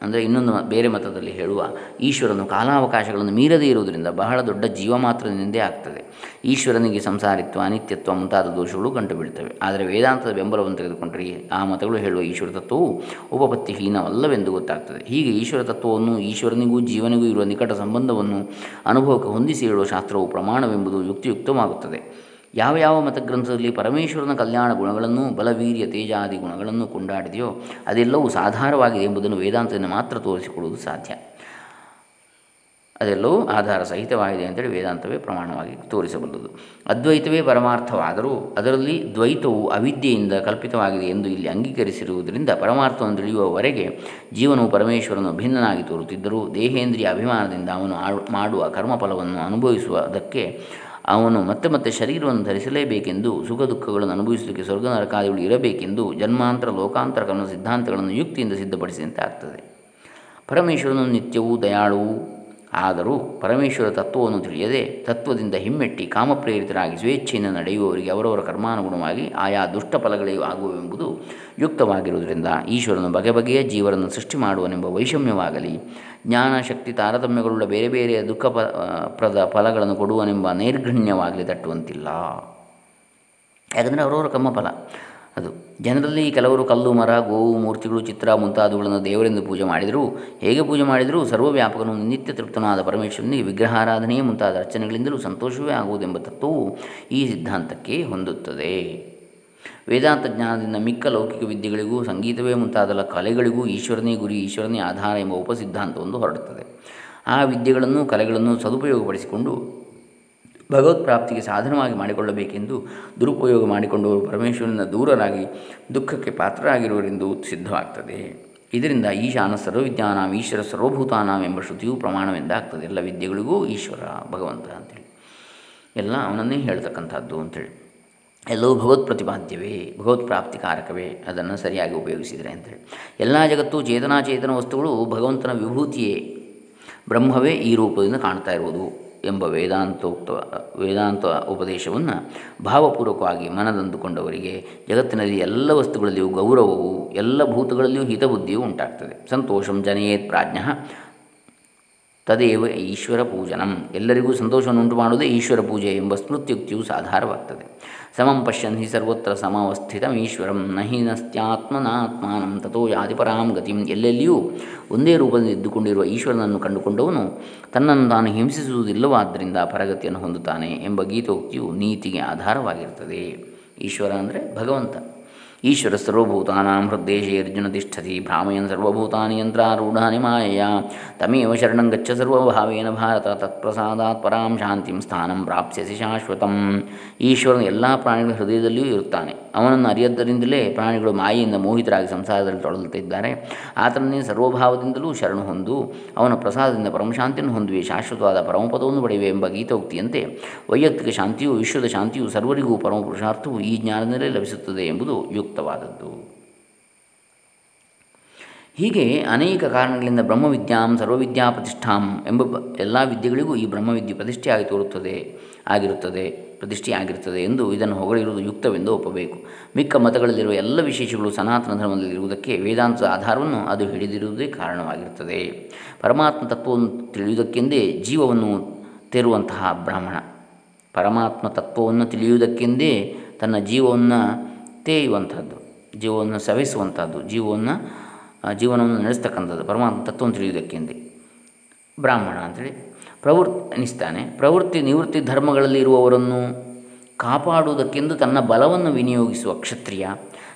Speaker 1: ಅಂದರೆ ಇನ್ನೊಂದು ಬೇರೆ ಮತದಲ್ಲಿ ಹೇಳುವ, ಈಶ್ವರನು ಕಾಲಾವಕಾಶಗಳನ್ನು ಮೀರದೇ ಇರುವುದರಿಂದ ಬಹಳ ದೊಡ್ಡ ಜೀವ ಮಾತ್ರದಿಂದೇ ಆಗ್ತದೆ. ಈಶ್ವರನಿಗೆ ಸಂಸಾರಿತ್ವ, ಅನಿತ್ಯತ್ವ ಮುಂತಾದ ದೋಷಗಳು ಕಂಡು ಬೀಳ್ತವೆ ಆದರೆ ವೇದಾಂತದ ಬೆಂಬಲವನ್ನು ತೆಗೆದುಕೊಂಡರೆ ಆ ಮತಗಳು ಹೇಳುವ ಈಶ್ವರ ತತ್ವವು ಉಪಪತ್ತಿಹೀನವಲ್ಲವೆಂದು ಗೊತ್ತಾಗ್ತದೆ. ಹೀಗೆ ಈಶ್ವರ ತತ್ವವನ್ನು, ಈಶ್ವರನಿಗೂ ಜೀವನಿಗೂ ಇರುವ ನಿಕಟ ಸಂಬಂಧವನ್ನು, ಅನುಭವಕ್ಕೆ ಹೊಂದಿಸಿ ಹೇಳುವ ಶಾಸ್ತ್ರವು ಪ್ರಮಾಣವೆಂಬುದು ಯುಕ್ತಿಯುಕ್ತವಾಗುತ್ತದೆ. ಯಾವ ಯಾವ ಮತಗ್ರಂಥದಲ್ಲಿ ಪರಮೇಶ್ವರನ ಕಲ್ಯಾಣ ಗುಣಗಳನ್ನು, ಬಲವೀರ್ಯ, ತೇಜಾದಿ ಗುಣಗಳನ್ನು ಕೊಂಡಾಡಿದೆಯೋ ಅದೆಲ್ಲವೂ ಸಾಧಾರವಾಗಿದೆ ಎಂಬುದನ್ನು ವೇದಾಂತದಿಂದ ಮಾತ್ರ ತೋರಿಸಿಕೊಡುವುದು ಸಾಧ್ಯ. ಅದೆಲ್ಲವೂ ಆಧಾರ ಸಹಿತವಾಗಿದೆ ಅಂತೇಳಿ ವೇದಾಂತವೇ ಪ್ರಮಾಣವಾಗಿ ತೋರಿಸಬಲ್ಲದು. ಅದ್ವೈತವೇ ಪರಮಾರ್ಥವಾದರೂ ಅದರಲ್ಲಿ ದ್ವೈತವು ಅವಿದ್ಯೆಯಿಂದ ಕಲ್ಪಿತವಾಗಿದೆ ಎಂದು ಇಲ್ಲಿ ಅಂಗೀಕರಿಸಿರುವುದರಿಂದ ಪರಮಾರ್ಥವನ್ನು ತಿಳಿಯುವವರೆಗೆ ಜೀವನವು ಪರಮೇಶ್ವರನು ಭಿನ್ನನಾಗಿ ತೋರುತ್ತಿದ್ದರೂ ದೇಹೇಂದ್ರಿಯ ಅಭಿಮಾನದಿಂದ ಅವನು ಮಾಡುವ ಕರ್ಮಫಲವನ್ನು ಅನುಭವಿಸುವುದಕ್ಕೆ ಅವನು ಮತ್ತೆ ಮತ್ತೆ ಶರೀರವನ್ನು ಧರಿಸಲೇಬೇಕೆಂದು ಸುಖ ದುಃಖಗಳನ್ನು ಅನುಭವಿಸಲಿಕ್ಕೆ ಸ್ವರ್ಗ ನರಕಾದಿಗಳು ಇರಬೇಕೆಂದು ಜನ್ಮಾಂತರ ಲೋಕಾಂತರ ಸಿದ್ಧಾಂತಗಳನ್ನು ಯುಕ್ತಿಯಿಂದ ಸಿದ್ಧಪಡಿಸಿದಂತೆ ಆಗ್ತದೆ. ಪರಮೇಶ್ವರನು ನಿತ್ಯವೂ ದಯಾಳುವು ಆದರೂ ಪರಮೇಶ್ವರ ತತ್ವವನ್ನು ತಿಳಿಯದೆ ತತ್ವದಿಂದ ಹಿಮ್ಮೆಟ್ಟಿ ಕಾಮಪ್ರೇರಿತರಾಗಿ ಸ್ವೇಚ್ಛೆಯಿಂದ ನಡೆಯುವವರಿಗೆ ಅವರವರ ಕರ್ಮಾನುಗುಣವಾಗಿ ಆಯಾ ದುಷ್ಟ ಫಲಗಳೇ ಆಗುವೆಂಬುದು ಯುಕ್ತವಾಗಿರುವುದರಿಂದ ಈಶ್ವರನು ಬಗೆ ಬಗೆಯ ಜೀವರನ್ನು ಸೃಷ್ಟಿ ಮಾಡುವನೆಂಬ ವೈಷಮ್ಯವಾಗಲಿ. ಜ್ಞಾನ ಶಕ್ತಿ ತಾರತಮ್ಯಗಳುಳ್ಳ ಬೇರೆ ಬೇರೆಯ ದುಃಖ ಪ್ರದ ಫಲಗಳನ್ನು ಕೊಡುವನೆಂಬ ನೈರ್ಘಣ್ಯವಾಗಲಿ ತಟ್ಟುವಂತಿಲ್ಲ. ಯಾಕಂದರೆ ಅವರವರ ಕರ್ಮಫಲ ಅದು. ಜನರಲ್ಲಿ ಕೆಲವರು ಕಲ್ಲು, ಮರ, ಗೋವು, ಮೂರ್ತಿಗಳು, ಚಿತ್ರ ಮುಂತಾದವುಗಳನ್ನು ದೇವರೆಂದು ಪೂಜೆ ಮಾಡಿದರೂ, ಹೇಗೆ ಪೂಜೆ ಮಾಡಿದರೂ ಸರ್ವವ್ಯಾಪಕನು ನಿತ್ಯ ತೃಪ್ತನಾದ ಪರಮೇಶ್ವರನಿಗೆ ವಿಗ್ರಹಾರಾಧನೆಯೇ ಮುಂತಾದ ಅರ್ಚನೆಗಳಿಂದಲೂ ಸಂತೋಷವೇ ಆಗುವುದೆಂಬ ತತ್ವವು ಈ ಸಿದ್ಧಾಂತಕ್ಕೆ ಹೊಂದುತ್ತದೆ. ವೇದಾಂತ ಜ್ಞಾನದಿಂದ ಮಿಕ್ಕ ಲೌಕಿಕ ವಿದ್ಯೆಗಳಿಗೂ, ಸಂಗೀತವೇ ಮುಂತಾದ ಕಲೆಗಳಿಗೂ ಈಶ್ವರನೇ ಗುರಿ, ಈಶ್ವರನೇ ಆಧಾರ ಎಂಬ ಉಪಸಿದ್ಧಾಂತವೊಂದು ಹೊರಡುತ್ತದೆ. ಆ ವಿದ್ಯೆಗಳನ್ನು, ಕಲೆಗಳನ್ನು ಸದುಪಯೋಗಪಡಿಸಿಕೊಂಡು ಭಗವತ್ ಪ್ರಾಪ್ತಿಗೆ ಸಾಧನವಾಗಿ ಮಾಡಿಕೊಳ್ಳಬೇಕೆಂದು ದುರುಪಯೋಗ ಮಾಡಿಕೊಂಡವರು ಪರಮೇಶ್ವರನ ದೂರರಾಗಿ ದುಃಖಕ್ಕೆ ಪಾತ್ರರಾಗಿರುವರೆಂದು ಸಿದ್ಧವಾಗ್ತದೆ. ಇದರಿಂದ ಈಶಾನ ಸರ್ವವಿದ್ಯಾನ ಈಶ್ವರ ಸರ್ವಭೂತಾನಾಂ ಎಂಬ ಶ್ರುತಿಯು ಪ್ರಮಾಣವೆಂದಾಗ್ತದೆ. ಎಲ್ಲ ವಿದ್ಯೆಗಳಿಗೂ ಈಶ್ವರ ಭಗವಂತ ಅಂತೇಳಿ. ಎಲ್ಲ ಅವನನ್ನೇ ಹೇಳ್ತಕ್ಕಂಥದ್ದು ಅಂತೇಳಿ. ಎಲ್ಲವೂ ಭಗವತ್ ಪ್ರತಿಪಾದ್ಯವೇ, ಭಗವತ್ ಪ್ರಾಪ್ತಿಕಾರಕವೇ ಅದನ್ನು ಸರಿಯಾಗಿ ಉಪಯೋಗಿಸಿದರೆ ಅಂತೇಳಿ. ಎಲ್ಲ ಜಗತ್ತು ಚೇತನಾಚೇತನ ವಸ್ತುಗಳು ಭಗವಂತನ ವಿಭೂತಿಯೇ, ಬ್ರಹ್ಮವೇ ಈ ರೂಪದಿಂದ ಕಾಣ್ತಾ ಇರುವುದು. ಎಂಬ ವೇದಾಂತೋಕ್ತ, ವೇದಾಂತ ಉಪದೇಶವನ್ನು ಭಾವಪೂರ್ವಕವಾಗಿ ಮನದಂದುಕೊಂಡವರಿಗೆ ಜಗತ್ತಿನಲ್ಲಿ ಎಲ್ಲ ವಸ್ತುಗಳಲ್ಲಿಯೂ ಗೌರವವು, ಎಲ್ಲ ಭೂತಗಳಲ್ಲಿಯೂ ಹಿತಬುದ್ಧಿಯು ಉಂಟಾಗ್ತದೆ. ಸಂತೋಷಂ ಜನಯೇತ್ ಪ್ರಾಜ್ಞ. ತದೇವ ಈಶ್ವರ ಪೂಜನಂ ಎಲ್ಲರಿಗೂ ಸಂತೋಷವನ್ನುಂಟು ಮಾಡುವುದೇ ಈಶ್ವರ ಪೂಜೆ ಎಂಬ ಸ್ಮೃತ್ಯುಕ್ತಿಯು ಸಾಧಾರವಾಗ್ತದೆ. ಸಮಂ ಪಶ್ಯನ್ ಹಿ ಸರ್ವತ್ರ ಸಮವಸ್ಥಿತಂ ಈಶ್ವರಂ. ನಹಿ ನಸ್ತ್ಯಾತ್ಮನಾತ್ಮಾನಂ ತಥೋ ಯಾದಿಪರಾಂ ಗತಿಂ. ಎಲ್ಲೆಲ್ಲಿಯೂ ಒಂದೇ ರೂಪದಲ್ಲಿ ಇದ್ದುಕೊಂಡಿರುವ ಈಶ್ವರನನ್ನು ಕಂಡುಕೊಂಡವನು ತನ್ನನ್ನು ತಾನು ಹಿಂಸಿಸುವುದಿಲ್ಲವಾದ್ದರಿಂದ ಪರಗತಿಯನ್ನು ಹೊಂದುತ್ತಾನೆ ಎಂಬ ಗೀತೋಕ್ತಿಯು ನೀತಿಗೆ ಆಧಾರವಾಗಿರುತ್ತದೆ. ಈಶ್ವರ ಅಂದರೆ ಭಗವಂತ. ಈಶ್ವರ ಸರ್ವಭೂತಾನಾಂ ಹೃದ್ದೇಶೇ ಅರ್ಜುನ ತಿಷ್ಠತಿ, ಭ್ರಾಮಯನ್ ಸರ್ವಭೂತಾನಿ ಯಂತ್ರಾರೂಢಾನಿ ಮಾಯಯ, ತಮೇವ ಶರಣಂ ಗಚ್ಚ ಸರ್ವಭಾವೇನ ಭಾರತ, ತತ್ಪ್ರಸಾದಾತ್ ಪರಾಂ ಶಾಂತಿಂ ಸ್ಥಾನಂ ಪ್ರಾಪ್ಸ್ಯಸಿ ಶಾಶ್ವತಂ. ಈಶ್ವರನ ಎಲ್ಲ ಪ್ರಾಣಿಗಳ ಹೃದಯದಲ್ಲಿಯೂ ಇರುತ್ತಾನೆ. ಅವನನ್ನು ಅರಿಯದ್ದರಿಂದಲೇ ಪ್ರಾಣಿಗಳು ಮಾಯೆಯಿಂದ ಮೋಹಿತರಾಗಿ ಸಂಸಾರದಲ್ಲಿ ತೊಳಲುತ್ತಿದ್ದಾರೆ ಆತನನ್ನೇ ಸರ್ವಭಾವದಿಂದಲೂ ಶರಣು ಹೊಂದು, ಅವನ ಪ್ರಸಾದದಿಂದ ಪರಮಶಾಂತಿಯನ್ನು ಹೊಂದುವೆ, ಶಾಶ್ವತವಾದ ಪರಮಪದವನ್ನು ಪಡೆಯುವೆ ಎಂಬ ಗೀತೋಕ್ತಿಯಂತೆ ವೈಯಕ್ತಿಕ ಶಾಂತಿಯು ವಿಶ್ವದ ಶಾಂತಿಯು ಸರ್ವರಿಗೂ ಪರಮ ಪುರುಷಾರ್ಥವು ಈ ಜ್ಞಾನದಲ್ಲೇ ಲಭಿಸುತ್ತದೆ ಎಂಬುದು ಯುಕ್ತವಾದದ್ದು. ಹೀಗೆ ಅನೇಕ ಕಾರಣಗಳಿಂದ ಬ್ರಹ್ಮವಿದ್ಯಾಂ ಸರ್ವವಿದ್ಯಾ ಪ್ರತಿಷ್ಠಾಂ ಎಂಬ ಎಲ್ಲ ವಿದ್ಯೆಗಳಿಗೂ ಈ ಬ್ರಹ್ಮವಿದ್ಯೆ ಪ್ರತಿಷ್ಠೆಯಾಗಿ ತೋರುತ್ತದೆ, ಆಗಿರುತ್ತದೆ, ಪ್ರತಿಷ್ಠೆಯಾಗಿರುತ್ತದೆ ಎಂದು ಇದನ್ನು ಹೊಗಳಿರುವುದು ಯುಕ್ತವೆಂದು ಒಪ್ಪಬೇಕು. ಮಿಕ್ಕ ಮತಗಳಲ್ಲಿರುವ ಎಲ್ಲ ವಿಶೇಷಗಳು ಸನಾತನ ಧರ್ಮದಲ್ಲಿರುವುದಕ್ಕೆ ವೇದಾಂತದ ಆಧಾರವನ್ನು ಅದು ಹಿಡಿದಿರುವುದೇ ಕಾರಣವಾಗಿರುತ್ತದೆ. ಪರಮಾತ್ಮ ತತ್ವವನ್ನು ತಿಳಿಯುವುದಕ್ಕೆಂದೇ ಜೀವವನ್ನು ತೆರುವಂತಹ ಬ್ರಾಹ್ಮಣ. ಪರಮಾತ್ಮ ತತ್ವವನ್ನು ತಿಳಿಯುವುದಕ್ಕೆಂದೇ ತನ್ನ ಜೀವವನ್ನು ತೇಯುವಂಥದ್ದು, ಜೀವವನ್ನು ಸವಿಸುವಂಥದ್ದು, ಜೀವವನ್ನು ಜೀವನವನ್ನು ನಡೆಸ್ತಕ್ಕಂಥದ್ದು, ಪರಮಾತ್ಮ ತತ್ವವನ್ನು ತಿಳಿಯುವುದಕ್ಕೆಂದೇ ಬ್ರಾಹ್ಮಣ ಅಂಥೇಳಿ ಪ್ರವೃತ್ತಿ ಅನಿಸ್ತಾನೆ. ಪ್ರವೃತ್ತಿ, ನಿವೃತ್ತಿ ಧರ್ಮಗಳಲ್ಲಿ ಇರುವವರನ್ನು ಕಾಪಾಡುವುದಕ್ಕೆಂದು ತನ್ನ ಬಲವನ್ನು ವಿನಿಯೋಗಿಸುವ ಕ್ಷತ್ರಿಯ,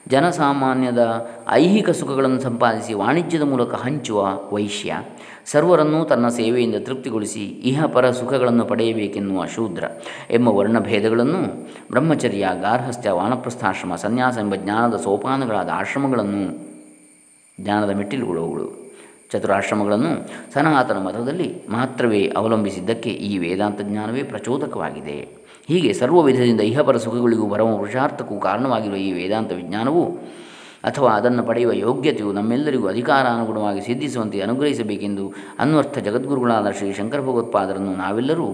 Speaker 1: ಜನಸಾಮಾನ್ಯದ ಐಹಿಕ ಸುಖಗಳನ್ನು ಸಂಪಾದಿಸಿ ವಾಣಿಜ್ಯದ ಮೂಲಕ ಹಂಚುವ ವೈಶ್ಯ, ಸರ್ವರನ್ನೂ ತನ್ನ ಸೇವೆಯಿಂದ ತೃಪ್ತಿಗೊಳಿಸಿ ಇಹಪರ ಸುಖಗಳನ್ನು ಪಡೆಯಬೇಕೆನ್ನುವ ಶೂದ್ರ ಎಂಬ ವರ್ಣಭೇದಗಳನ್ನು ಬ್ರಹ್ಮಚರ್ಯ, ಗಾರ್ಹಸ್ಥ್ಯ, ವಾನಪ್ರಸ್ಥಾಶ್ರಮ, ಸನ್ಯಾಸ ಎಂಬ ಜ್ಞಾನದ ಸೋಪಾನಗಳಾದ ಆಶ್ರಮಗಳನ್ನು ಜ್ಞಾನದ ಮೆಟ್ಟಿಲುಗಳು ಚತುರಾಶ್ರಮಗಳನ್ನು ಸನಾತನ ಮತದಲ್ಲಿ ಮಾತ್ರವೇ ಅವಲಂಬಿಸಿದ್ದಕ್ಕೆ ಈ ವೇದಾಂತ ಜ್ಞಾನವೇ ಪ್ರಚೋದಕವಾಗಿದೆ. ಹೀಗೆ ಸರ್ವ ವಿಧದಿಂದ ಇಹಪರ ಸುಖಗಳಿಗೂ ಪರಮ ಪುರುಷಾರ್ಥಕ್ಕೂ ಕಾರಣವಾಗಿರುವ ಈ ವೇದಾಂತ ವಿಜ್ಞಾನವು ಅಥವಾ ಅದನ್ನು ಪಡೆಯುವ ಯೋಗ್ಯತೆಯು ನಮ್ಮೆಲ್ಲರಿಗೂ ಅಧಿಕಾರಾನುಗುಣವಾಗಿ ಸಿದ್ಧಿಸುವಂತೆ ಅನುಗ್ರಹಿಸಬೇಕೆಂದು ಅನ್ವರ್ಥ ಜಗದ್ಗುರುಗಳಾದ ಶ್ರೀ ಶಂಕರ ಭಗವತ್ಪಾದರನ್ನು ನಾವೆಲ್ಲರೂ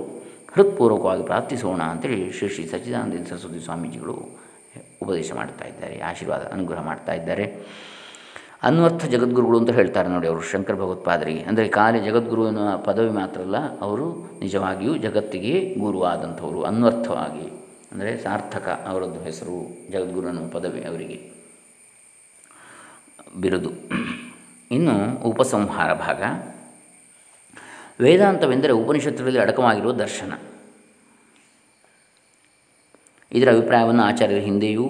Speaker 1: ಹೃತ್ಪೂರ್ವಕವಾಗಿ ಪ್ರಾರ್ಥಿಸೋಣ ಅಂತೇಳಿ ಶ್ರೀ ಶ್ರೀ ಸಚ್ಚಿದಾನಂದ ಸರಸ್ವತಿ ಸ್ವಾಮೀಜಿಗಳು ಉಪದೇಶ ಮಾಡ್ತಾ ಇದ್ದಾರೆ, ಆಶೀರ್ವಾದ, ಅನುಗ್ರಹ ಮಾಡ್ತಾ ಇದ್ದಾರೆ. ಅನ್ವರ್ಥ ಜಗದ್ಗುರುಗಳು ಅಂತ ಹೇಳ್ತಾರೆ ನೋಡಿ ಅವರು, ಶಂಕರ ಭಗವತ್ಪಾದರಿಗೆ ಅಂದರೆ ಕಾಲಿ ಜಗದ್ಗುರು ಎನ್ನುವ ಪದವಿ ಮಾತ್ರ ಅಲ್ಲ, ಅವರು ನಿಜವಾಗಿಯೂ ಜಗತ್ತಿಗೆ ಗುರುವಾದಂಥವರು ಅನ್ವರ್ಥವಾಗಿ. ಅಂದರೆ ಸಾರ್ಥಕ ಅವರದ್ದು ಹೆಸರು, ಜಗದ್ಗುರು ಅನ್ನುವ ಪದವಿ ಅವರಿಗೆ. ಬಿರುದು. ಇನ್ನು ಉಪಸಂಹಾರ ಭಾಗ. ವೇದಾಂತವೆಂದರೆ ಉಪನಿಷತ್ತುಗಳಲ್ಲಿ ಅಡಕವಾಗಿರುವ ದರ್ಶನ. ಇದರ ಅಭಿಪ್ರಾಯವನ್ನು ಆಚಾರ್ಯರ ಹಿಂದೆಯೂ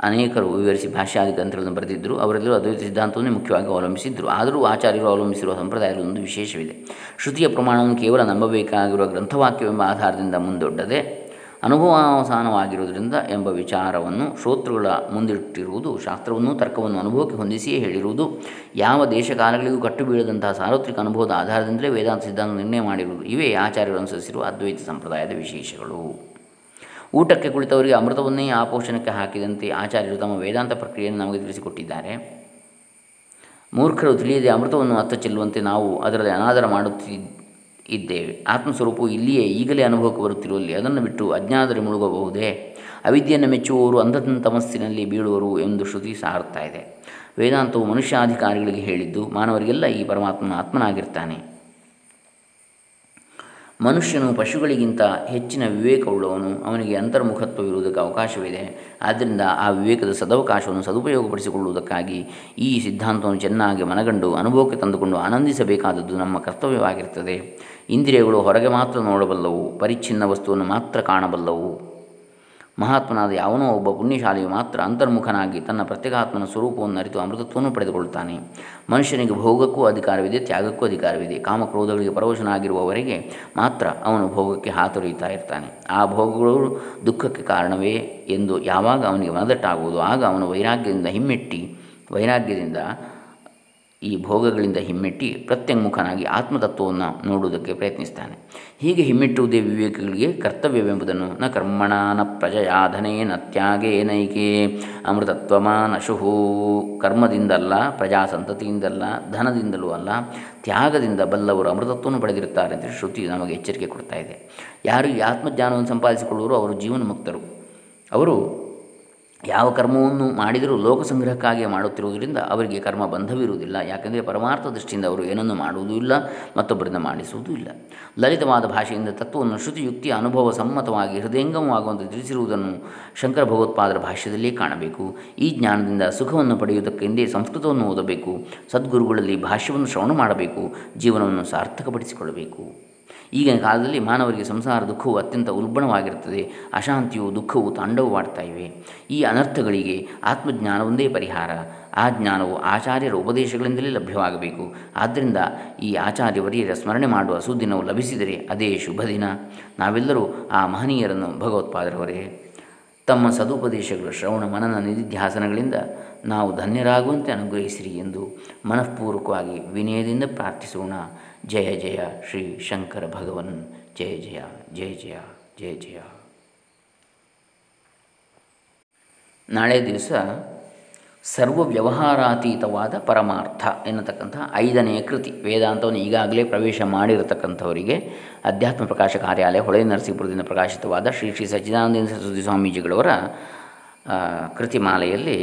Speaker 1: ಅನೇಕರು ವಿವರಿಸಿ ಭಾಷ್ಯಾದಿ ಗ್ರಂಥಗಳನ್ನು ಬರೆದಿದ್ದರು. ಅವರೆಲ್ಲರೂ ಅದ್ವೈತ ಸಿದ್ಧಾಂತವನ್ನೇ ಮುಖ್ಯವಾಗಿ ಅವಲಂಬಿಸಿದ್ದರು ಆದರೂ ಆಚಾರ್ಯರು ಅವಲಂಬಿಸಿರುವ ಸಂಪ್ರದಾಯದ ಒಂದು ವಿಶೇಷವಿದೆ. ಶ್ರುತಿಯ ಪ್ರಮಾಣವನ್ನು ಕೇವಲ ನಂಬಬೇಕಾಗಿರುವ ಗ್ರಂಥವಾಕ್ಯವೆಂಬ ಆಧಾರದಿಂದ ಮುಂದೊಡ್ಡದೆ ಅನುಭವಾವಸಾನವಾಗಿರುವುದರಿಂದ ಎಂಬ ವಿಚಾರವನ್ನು ಶ್ರೋತೃಗಳ ಮುಂದಿಟ್ಟಿರುವುದು, ಶಾಸ್ತ್ರವನ್ನು ತರ್ಕವನ್ನು ಅನುಭವಕ್ಕೆ ಹೊಂದಿಸಿಯೇ ಹೇಳಿರುವುದು, ಯಾವ ದೇಶ ಕಾಲಗಳಿಗೂ ಕಟ್ಟು ಬೀಳದಂತಹ ಸಾರ್ವತ್ರಿಕ ಅನುಭವದ ಆಧಾರದಿಂದಲೇ ವೇದಾಂತ ಸಿದ್ಧಾಂತ ನಿರ್ಣಯ ಮಾಡಿರುವುದು, ಇವೇ ಆಚಾರ್ಯರು ಅನುಸರಿಸಿರುವ ಅದ್ವೈತ ಸಂಪ್ರದಾಯದ ವಿಶೇಷಗಳು. ಊಟಕ್ಕೆ ಕುಳಿತವರಿಗೆ ಅಮೃತವನ್ನೇ ಆಪೋಷಣಕ್ಕೆ ಹಾಕಿದಂತೆ ಆಚಾರ್ಯರು ತಮ್ಮ ವೇದಾಂತ ಪ್ರಕ್ರಿಯೆಯನ್ನು ನಮಗೆ ತಿಳಿಸಿಕೊಟ್ಟಿದ್ದಾರೆ. ಮೂರ್ಖರು ತಿಳಿಯದೆ ಅಮೃತವನ್ನು ಅತ್ತ ಚೆಲ್ಲುವಂತೆ ನಾವು ಅದರಲ್ಲಿ ಅನಾದರ ಮಾಡುತ್ತಿದ್ದ ಇದ್ದೇವೆ ಆತ್ಮಸ್ವರೂಪವು ಇಲ್ಲಿಯೇ ಈಗಲೇ ಅನುಭವಕ್ಕೆ ಬರುತ್ತಿರುವಲ್ಲಿ ಅದನ್ನು ಬಿಟ್ಟು ಅಜ್ಞಾನದಲ್ಲಿ ಮುಳುಗಬಹುದೇ? ಅವಿದ್ಯೆಯನ್ನು ಮೆಚ್ಚುವವರು ಅಂಧತನ ತಮಸ್ಸಿನಲ್ಲಿ ಬೀಳುವರು ಎಂದು ಶ್ರುತಿ ಸಾರುತ್ತಾ ಇದೆ. ವೇದಾಂತವು ಮನುಷ್ಯಾಧಿಕಾರಿಗಳಿಗೆ ಹೇಳಿದ್ದು, ಮಾನವರಿಗೆಲ್ಲ ಈ ಪರಮಾತ್ಮನ ಆತ್ಮನಾಗಿರ್ತಾನೆ. ಮನುಷ್ಯನು ಪಶುಗಳಿಗಿಂತ ಹೆಚ್ಚಿನ ವಿವೇಕವುಳ್ಳವನು ಅವನಿಗೆ ಅಂತರ್ಮುಖತ್ವವಿರುವುದಕ್ಕೆ ಅವಕಾಶವಿದೆ. ಆದ್ದರಿಂದ ಆ ವಿವೇಕದ ಸದವಕಾಶವನ್ನು ಸದುಪಯೋಗಪಡಿಸಿಕೊಳ್ಳುವುದಕ್ಕಾಗಿ ಈ ಸಿದ್ಧಾಂತವನ್ನು ಚೆನ್ನಾಗಿ ಮನಗಂಡು ಅನುಭವಕ್ಕೆ ತಂದುಕೊಂಡು ಆನಂದಿಸಬೇಕಾದದ್ದು ನಮ್ಮ ಕರ್ತವ್ಯವಾಗಿರುತ್ತದೆ. ಇಂದ್ರಿಯಗಳು ಹೊರಗೆ ಮಾತ್ರ ನೋಡಬಲ್ಲವು, ಪರಿಚ್ಛಿನ್ನ ವಸ್ತುವನ್ನು ಮಾತ್ರ ಕಾಣಬಲ್ಲವು. ಮಹಾತ್ಮನಾದ ಯಾವನೋ ಒಬ್ಬ ಪುಣ್ಯಶಾಲಿಯು ಮಾತ್ರ ಅಂತರ್ಮುಖನಾಗಿ ತನ್ನ ಪ್ರತ್ಯೇಕಾತ್ಮನ ಸ್ವರೂಪವನ್ನು ಅರಿತು ಅಮೃತತ್ವವನ್ನು ಪಡೆದುಕೊಳ್ಳುತ್ತಾನೆ. ಮನುಷ್ಯನಿಗೆ ಭೋಗಕ್ಕೂ ಅಧಿಕಾರವಿದೆ, ತ್ಯಾಗಕ್ಕೂ ಅಧಿಕಾರವಿದೆ. ಕಾಮಕ್ರೋಧಗಳಿಗೆ ಪರವಶನಾಗಿರುವವರೆಗೆ ಮಾತ್ರ ಅವನು ಭೋಗಕ್ಕೆ ಹಾತೊರೆಯುತ್ತಾ ಇರ್ತಾನೆ. ಆ ಭೋಗಗಳು ದುಃಖಕ್ಕೆ ಕಾರಣವೇ ಎಂದು ಯಾವಾಗ ಅವನಿಗೆ ಮನದಟ್ಟಾಗುವುದು, ಆಗ ಅವನು ವೈರಾಗ್ಯದಿಂದ ಹಿಮ್ಮೆಟ್ಟಿ, ವೈರಾಗ್ಯದಿಂದ ಈ ಭೋಗಗಳಿಂದ ಹಿಮ್ಮೆಟ್ಟಿ ಪ್ರತ್ಯಂಗುಖನಾಗಿ ಆತ್ಮತತ್ವವನ್ನು ನೋಡುವುದಕ್ಕೆ ಪ್ರಯತ್ನಿಸ್ತಾನೆ. ಹೀಗೆ ಹಿಮ್ಮೆಟ್ಟುವುದೇ ವಿವೇಕಗಳಿಗೆ ಕರ್ತವ್ಯವೆಂಬುದನ್ನು ನ ಕರ್ಮಣ ನ ಪ್ರಜಯಾಧನೆ ನ ತ್ಯಾಗೇ ನೈಕೆ ಅಮೃತತ್ವಮಾನಶುಹು ಕರ್ಮದಿಂದಲ್ಲ ಪ್ರಜಾ ಸಂತತಿಯಿಂದಲ್ಲ ಧನದಿಂದಲೂ ಅಲ್ಲ, ತ್ಯಾಗದಿಂದ ಬಲ್ಲವರು ಅಮೃತತ್ವವನ್ನು ಪಡೆದಿರುತ್ತಾರೆ ಅಂತ ಶ್ರುತಿ ನಮಗೆ ಎಚ್ಚರಿಕೆ ಕೊಡ್ತಾ ಇದೆ. ಯಾರು ಈ ಆತ್ಮಜ್ಞಾನವನ್ನು ಸಂಪಾದಿಸಿಕೊಳ್ಳುವರು ಅವರು ಜೀವನ ಮುಕ್ತರು ಅವರು ಯಾವ ಕರ್ಮವನ್ನು ಮಾಡಿದರೂ ಲೋಕ ಸಂಗ್ರಹಕ್ಕಾಗಿಯೇ ಮಾಡುತ್ತಿರುವುದರಿಂದ ಅವರಿಗೆ ಕರ್ಮ ಬಂಧವಿರುವುದಿಲ್ಲ. ಯಾಕೆಂದರೆ ಪರಮಾರ್ಥ ದೃಷ್ಟಿಯಿಂದ ಅವರು ಏನನ್ನು ಮಾಡುವುದೂ ಇಲ್ಲ ಮತ್ತೊಬ್ಬರಿಂದ ಮಾಡಿಸುವುದೂ ಇಲ್ಲ. ಲಲಿತವಾದ ಭಾಷೆಯಿಂದ ತತ್ವವನ್ನು ಶ್ರುತಿಯುಕ್ತಿ, ಅನುಭವ ಸಮ್ಮತವಾಗಿ ಹೃದಯಂಗಮವಾಗುವಂತೆ ತಿಳಿಸಿರುವುದನ್ನು ಶಂಕರ ಭಗವತ್ಪಾದರ ಭಾಷ್ಯದಲ್ಲಿಯೇ ಕಾಣಬೇಕು. ಈ ಜ್ಞಾನದಿಂದ ಸುಖವನ್ನು ಪಡೆಯುವುದಕ್ಕೆಂದೇ ಸಂಸ್ಕೃತವನ್ನು ಓದಬೇಕು. ಸದ್ಗುರುಗಳಲ್ಲಿ ಭಾಷ್ಯವನ್ನು ಶ್ರವಣ ಮಾಡಬೇಕು. ಜೀವನವನ್ನು ಸಾರ್ಥಕಪಡಿಸಿಕೊಳ್ಳಬೇಕು. ಈಗಿನ ಕಾಲದಲ್ಲಿ ಮಾನವರಿಗೆ ಸಂಸಾರ ದುಃಖವು ಅತ್ಯಂತ ಉಲ್ಬಣವಾಗಿರುತ್ತದೆ. ಅಶಾಂತಿಯು, ದುಃಖವು ತಾಂಡವವಾಡ್ತಾ ಇವೆ. ಈ ಅನರ್ಥಗಳಿಗೆ ಆತ್ಮಜ್ಞಾನವೊಂದೇ ಪರಿಹಾರ. ಆ ಜ್ಞಾನವು ಆಚಾರ್ಯರ ಉಪದೇಶಗಳಿಂದಲೇ ಲಭ್ಯವಾಗಬೇಕು. ಆದ್ದರಿಂದ ಈ ಆಚಾರ್ಯವರಿಯರ ಸ್ಮರಣೆ ಮಾಡುವ ಸುದಿನವು ಲಭಿಸಿದರೆ ಅದೇ ಶುಭ ದಿನ. ನಾವೆಲ್ಲರೂ ಆ ಮಹನೀಯರನ್ನು ಭಗವತ್ಪಾದರವರೇ ತಮ್ಮ ಸದುಪದೇಶಗಳು ಶ್ರವಣ ಮನನ ನಿಧಿಧ್ಯಾಸನಗಳಿಂದ ನಾವು ಧನ್ಯರಾಗುವಂತೆ ಅನುಗ್ರಹಿಸಿರಿ ಎಂದು ಮನಃಪೂರ್ವಕವಾಗಿ ವಿನಯದಿಂದ ಪ್ರಾರ್ಥಿಸೋಣ. ಜಯ ಜಯ ಶ್ರೀ ಶಂಕರ ಭಗವನ್, ಜಯ ಜಯ ಜಯ ಜಯ ಜಯ ಜಯ. ನಾಳೆ ದಿವಸ ಸರ್ವ ವ್ಯವಹಾರಾತೀತವಾದ ಪರಮಾರ್ಥ ಎನ್ನತಕ್ಕಂಥ ಐದನೆಯ ಕೃತಿ. ವೇದಾಂತವನ್ನು ಈಗಾಗಲೇ ಪ್ರವೇಶ ಮಾಡಿರತಕ್ಕಂಥವರಿಗೆ ಅಧ್ಯಾತ್ಮ ಪ್ರಕಾಶ ಕಾರ್ಯಾಲಯ, ಹೊಳೆ ನರಸೀಪುರದಿಂದ ಪ್ರಕಾಶಿತವಾದ ಶ್ರೀ ಶ್ರೀ ಸಚ್ಚಿದಾನಂದ ಸರಸ್ವತಿ ಸ್ವಾಮೀಜಿಗಳವರ ಕೃತಿಮಾಲೆಯಲ್ಲಿ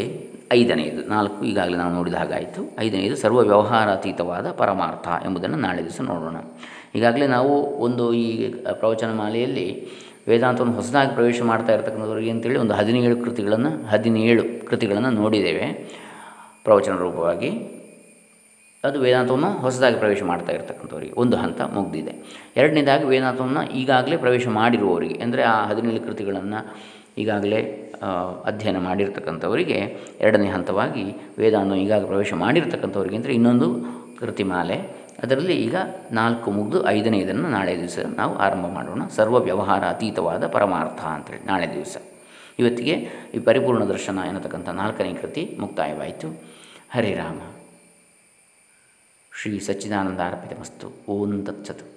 Speaker 1: ಐದನೆಯದು. ನಾಲ್ಕು ಈಗಾಗಲೇ ನಾವು ನೋಡಿದ ಹಾಗಾಯಿತು. ಐದನೆಯದು, ಸರ್ವ ವ್ಯವಹಾರಾತೀತವಾದ ಪರಮಾರ್ಥ ಎಂಬುದನ್ನು ನಾಳೆ ದಿವಸ ನೋಡೋಣ. ಈಗಾಗಲೇ ನಾವು ಒಂದು ಈ ಪ್ರವಚನ ಮಾಲೆಯಲ್ಲಿ ವೇದಾಂತವನ್ನು ಹೊಸದಾಗಿ ಪ್ರವೇಶ ಮಾಡ್ತಾ ಇರತಕ್ಕಂಥವ್ರಿಗೆ ಅಂತೇಳಿ ಒಂದು ಹದಿನೇಳು ಕೃತಿಗಳನ್ನು ಹದಿನೇಳು ಕೃತಿಗಳನ್ನು ನೋಡಿದ್ದೇವೆ ಪ್ರವಚನ ರೂಪವಾಗಿ. ಅದು ವೇದಾಂತವನ್ನು ಹೊಸದಾಗಿ ಪ್ರವೇಶ ಮಾಡ್ತಾ ಇರತಕ್ಕಂಥವ್ರಿಗೆ. ಒಂದು ಹಂತ ಮುಗ್ದಿದೆ. ಎರಡನೇದಾಗಿ ವೇದಾಂತವನ್ನು ಈಗಾಗಲೇ ಪ್ರವೇಶ ಮಾಡಿರುವವರಿಗೆ, ಅಂದರೆ ಆ ಹದಿನೇಳು ಕೃತಿಗಳನ್ನು ಈಗಾಗಲೇ ಅಧ್ಯಯನ ಮಾಡಿರ್ತಕ್ಕಂಥವರಿಗೆ ಎರಡನೇ ಹಂತವಾಗಿ ವೇದಾನು ಈಗಾಗಲೇ ಪ್ರವೇಶ ಮಾಡಿರ್ತಕ್ಕಂಥವ್ರಿಗೆ ಅಂದರೆ ಇನ್ನೊಂದು ಕೃತಿಮಾಲೆ. ಅದರಲ್ಲಿ ಈಗ ನಾಲ್ಕು ಮುಗಿದು ಐದನೇದನ್ನು ನಾಳೆ ದಿವಸ ನಾವು ಆರಂಭ ಮಾಡೋಣ. ಸರ್ವ ವ್ಯವಹಾರ ಅತೀತವಾದ ಪರಮಾರ್ಥ ಅಂತೇಳಿ ನಾಳೆ ದಿವಸ. ಇವತ್ತಿಗೆ ಈ ಪರಿಪೂರ್ಣ ದರ್ಶನ ಎನ್ನತಕ್ಕಂಥ ನಾಲ್ಕನೇ ಕೃತಿ ಮುಕ್ತಾಯವಾಯಿತು. ಹರೇ ರಾಮ. ಶ್ರೀ ಸಚ್ಚಿದಾನಂದ ಅರ್ಪಿತಮಸ್ತು. ಓಂ ತತ್ಸತ್.